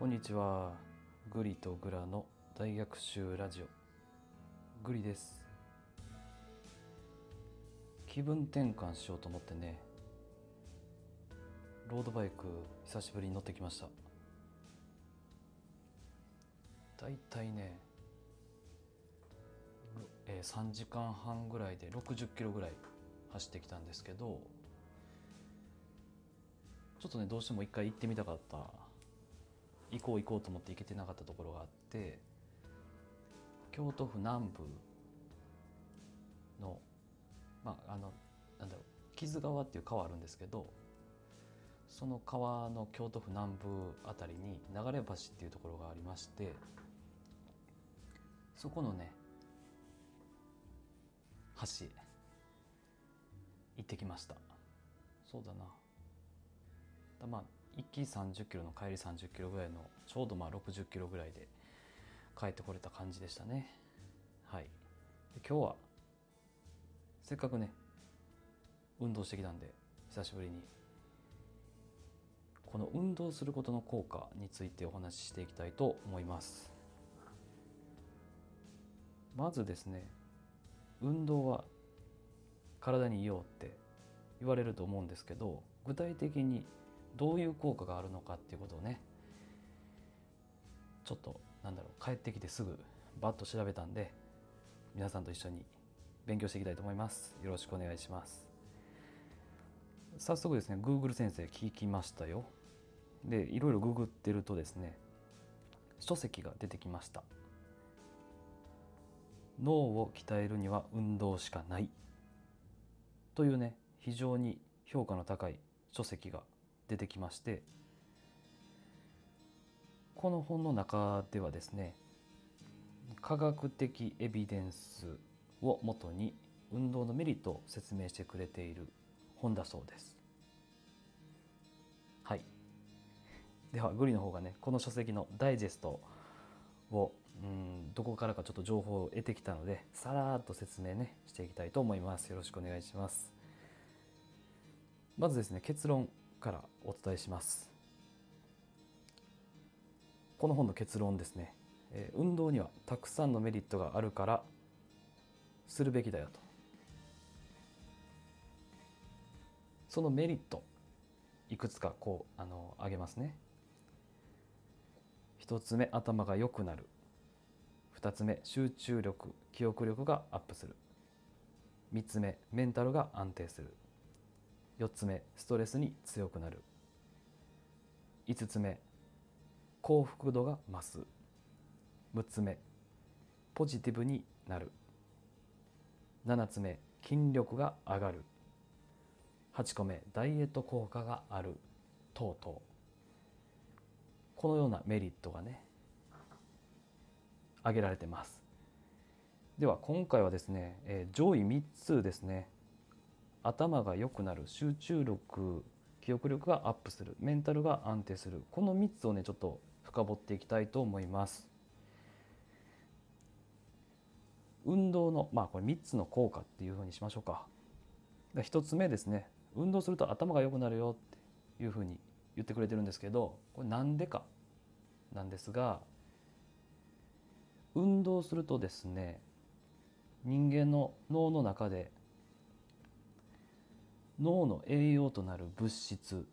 こんにちは。グリとグラの大学習ラジオ。グリです。気分転換しようと思ってね。ロードバイク久しぶりに乗ってきました。だいたいね、えー、3時間半ぐらいで60キロぐらい走ってきたんですけどちょっとねどうしても一回行ってみたかった行こう行こうと思って行けてなかったところがあって京都府南部のまああのなんだろう木津川っていう川あるんですけどその川の京都府南部あたりに流れ橋っていうところがありましてそこのね橋行ってきました。そうだな。だまあ行き30キロの帰り30キロぐらいのちょうどまあ60キロぐらいで帰ってこれた感じでしたね。はい。で今日はせっかくね運動してきたんで久しぶりにこの運動することの効果についてお話ししていきたいと思います。まずですね運動は体にいいよって言われると思うんですけど具体的にどういう効果があるのかっていうことをねちょっとなんだろう帰ってきてすぐバッと調べたんで皆さんと一緒に勉強していきたいと思います。よろしくお願いします。早速ですね Google 先生聞きましたよ。でいろいろググってるとですね書籍が出てきました。脳を鍛えるには運動しかない。というね非常に評価の高い書籍が出てきましてこの本の中ではですね科学的エビデンスをもとに運動のメリットを説明してくれている本だそうです。はい。ではグリの方がねこの書籍のダイジェストをうんどこからかちょっと情報を得てきたのでさらっと説明ねしていきたいと思います。よろしくお願いします。まずですね結論。からお伝えします。この本の結論ですね、えー、運動にはたくさんのメリットがあるからするべきだよと。そのメリットいくつかこうあの挙げますね。一つ目頭が良くなる。二つ目集中力記憶力がアップする。三つ目メンタルが安定する。4つ目ストレスに強くなる。5つ目幸福度が増す。6つ目ポジティブになる。7つ目筋力が上がる。8個目ダイエット効果がある。等々。このようなメリットがね挙げられてます。では今回はですね、えー、上位3つですね頭が良くなる集中力記憶力がアップするメンタルが安定するこの3つをねちょっと深掘っていきたいと思います。運動のまあこれ3つの効果っていうふうにしましょうか。1つ目ですね。運動すると頭が良くなるよっていうふうに言ってくれてるんですけどこれなんでかなんですが運動するとですね人間の脳の中で脳の栄養となる物質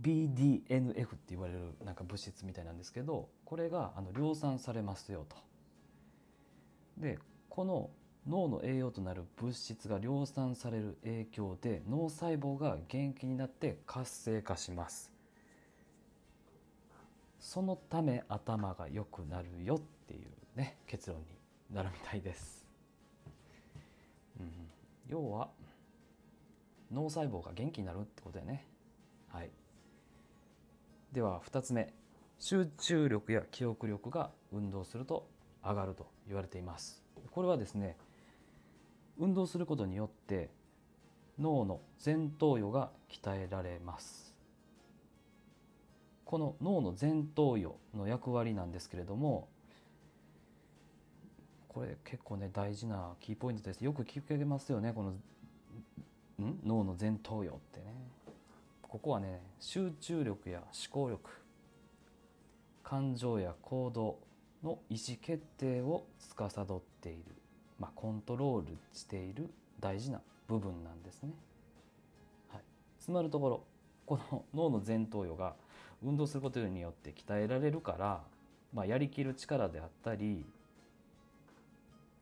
BDNF って言われるなんか物質みたいなんですけどこれがあの量産されますよと。でこの脳の栄養となる物質が量産される影響で脳細胞が元気になって活性化します。そのため頭が良くなるよっていうね結論になるみたいです、うん、要は脳細胞が元気になるってことだよね。はい。では2つ目。集中力や記憶力が運動すると上がると言われています。これはですね運動することによって脳の前頭葉が鍛えられます。この脳の前頭葉の役割なんですけれどもこれ結構ね大事なキーポイントです。よく聞けますよねこのん？脳の前頭葉ってね。ここはね集中力や思考力感情や行動の意思決定を司っている、まあ、コントロールしている大事な部分なんですね。はい、つまるところこの 脳の前頭葉が運動することによって鍛えられるから、まあ、やりきる力であったり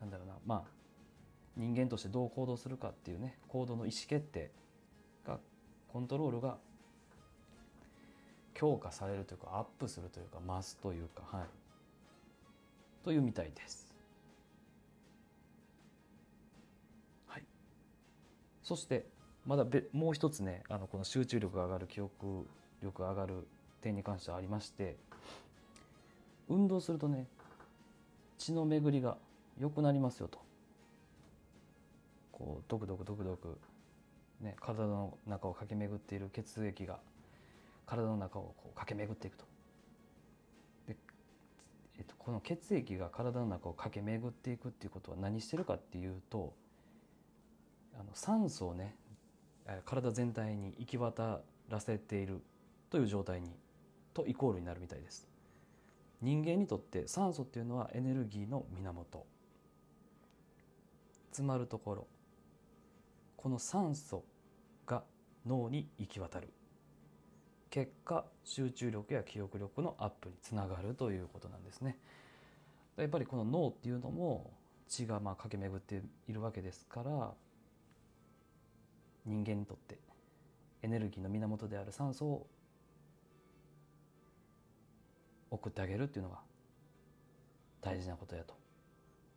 なんだろうなまあ人間としてどう行動するかっていうね行動の意思決定がコントロールが強化されるというかアップするというか増すというかはい。というみたいです。はい、そしてまだべもう一つねあのこの集中力が上がる記憶力が上がる点に関してはありまして運動するとね血の巡りが良くなりますよと。こうドクドクドクドク、ね、体の中を駆け巡っている血液が体の中をこう駆け巡っていくと。で、えっと、この血液が体の中を駆け巡っていくっていうことは何してるかっていうとあの酸素をね体全体に行き渡らせているという状態にとイコールになるみたいです。人間にとって酸素っていうのはエネルギーの源。つまるところ。この酸素が脳に行き渡る結果集中力や記憶力のアップにつながるということなんですね。やっぱりこの脳っていうのも血がまあ駆け巡っているわけですから人間にとってエネルギーの源である酸素を送ってあげるっていうのが大事なことやと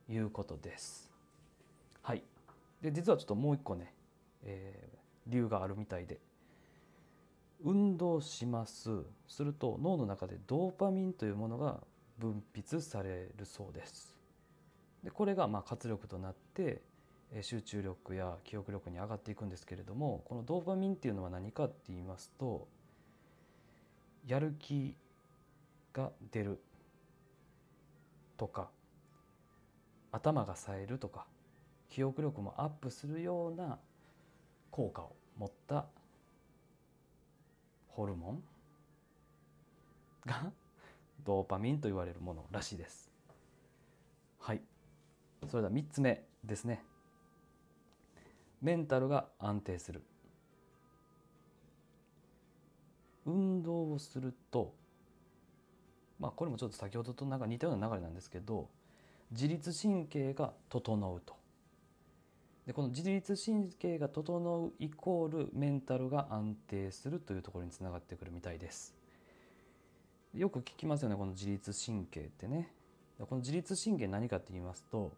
いうことです。はい。で実はちょっともう一個ねえー、理由があるみたいで。運動します。すると脳の中でドーパミンというものが分泌されるそうです。でこれがまあ活力となって集中力や記憶力に上がっていくんですけれどもこのドーパミンっていうのは何かって言いますとやる気が出るとか頭が冴えるとか記憶力もアップするような効果を持ったホルモンがドーパミンと言われるものらしいです。はい。それでは3つ目ですね。メンタルが安定する。運動をするとまあこれもちょっと先ほどとなんか似たような流れなんですけど自律神経が整うと。でこの自律神経が整うイコールメンタルが安定するというところにつながってくるみたいです。よく聞きますよねこの自律神経ってね。この自律神経何かって言いますと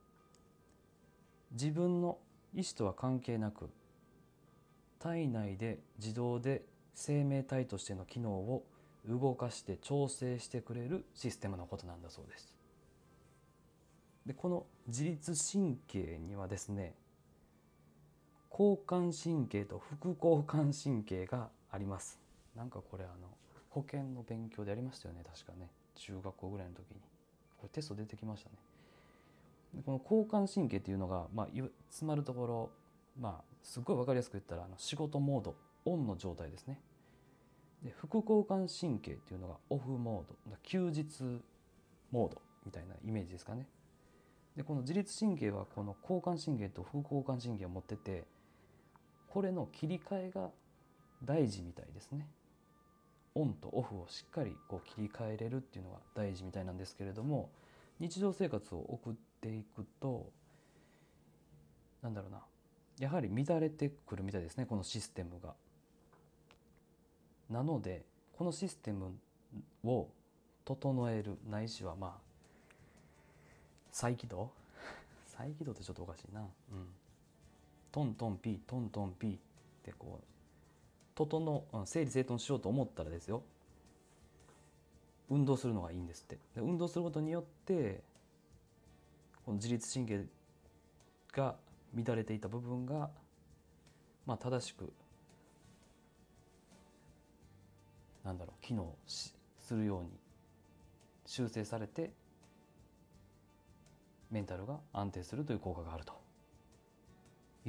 自分の意思とは関係なく体内で自動で生命体としての機能を動かして調整してくれるシステムのことなんだそうです。でこの自律神経にはですね交感神経と副交感神経があります。なんかこれあの保険の勉強でやりましたよね。確かね。中学校ぐらいの時に。これテスト出てきましたね。でこの交感神経っていうのが、まあ、つまるところまあすっごい分かりやすく言ったらあの仕事モードオンの状態ですね。で副交感神経っていうのがオフモード。休日モードみたいなイメージですかね。でこの自律神経はこの交感神経と副交感神経を持っててこれの切り替えが大事みたいですね。オンとオフをしっかりこう切り替えれるっていうのが大事みたいなんですけれども日常生活を送っていくとなんだろうなやはり乱れてくるみたいですねこのシステムが。なのでこのシステムを整えるないしはまあ再起動？再起動ってちょっとおかしいな。うんトントンピートントンピーってこう整整理整頓しようと思ったらですよ。運動するのがいいんですって。で運動することによってこの自律神経が乱れていた部分が、まあ、正しくなんだろう機能しするように修正されてメンタルが安定するという効果があると。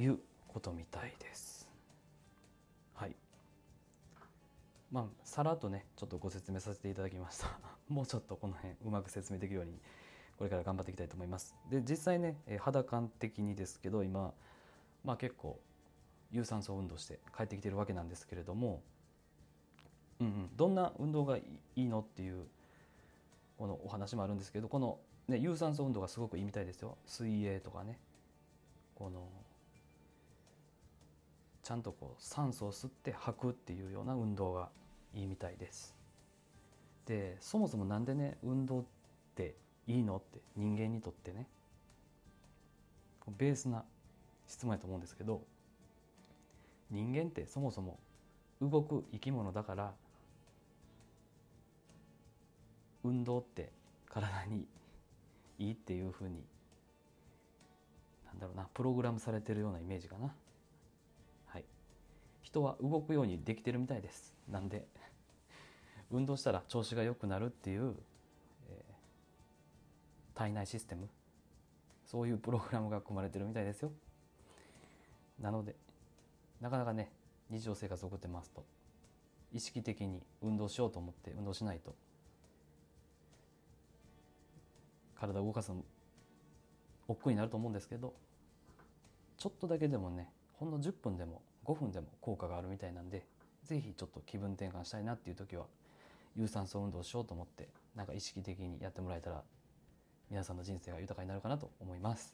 いうことみたいです。はい。まあさらっとねちょっとご説明させていただきました もうちょっとこの辺うまく説明できるようにこれから頑張っていきたいと思いますで実際ね、肌感的にですけど今まあ結構有酸素運動して帰ってきてるわけなんですけれども、うんうん、どんな運動がいいのっていうこのお話もあるんですけどこの、ね、有酸素運動がすごくいいみたいですよ水泳とかねこのちゃんとこう酸素を吸って吐くっていうような運動がいいみたいです。でそもそも何でね運動っていいのって人間にとってねベースな質問やと思うんですけど人間ってそもそも動く生き物だから運動って体にいいっていうふうになんだろうなプログラムされてるようなイメージかな。人は動くようにできてるみたいです。なんで運動したら調子が良くなるっていう、えー、体内システム。そういうプログラムが組まれてるみたいですよ。なのでなかなかね日常生活を送ってますと意識的に運動しようと思って運動しないと体を動かすの億劫になると思うんですけどちょっとだけでもねほんの10分でも5分でも効果があるみたいなんで是非ちょっと気分転換したいなっていう時は有酸素運動しようと思ってなんか意識的にやってもらえたら皆さんの人生が豊かになるかなと思います。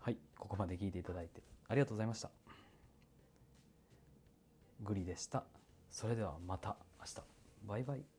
はいここまで聞いていただいてありがとうございました。グリでした。それではまた明日。バイバイ。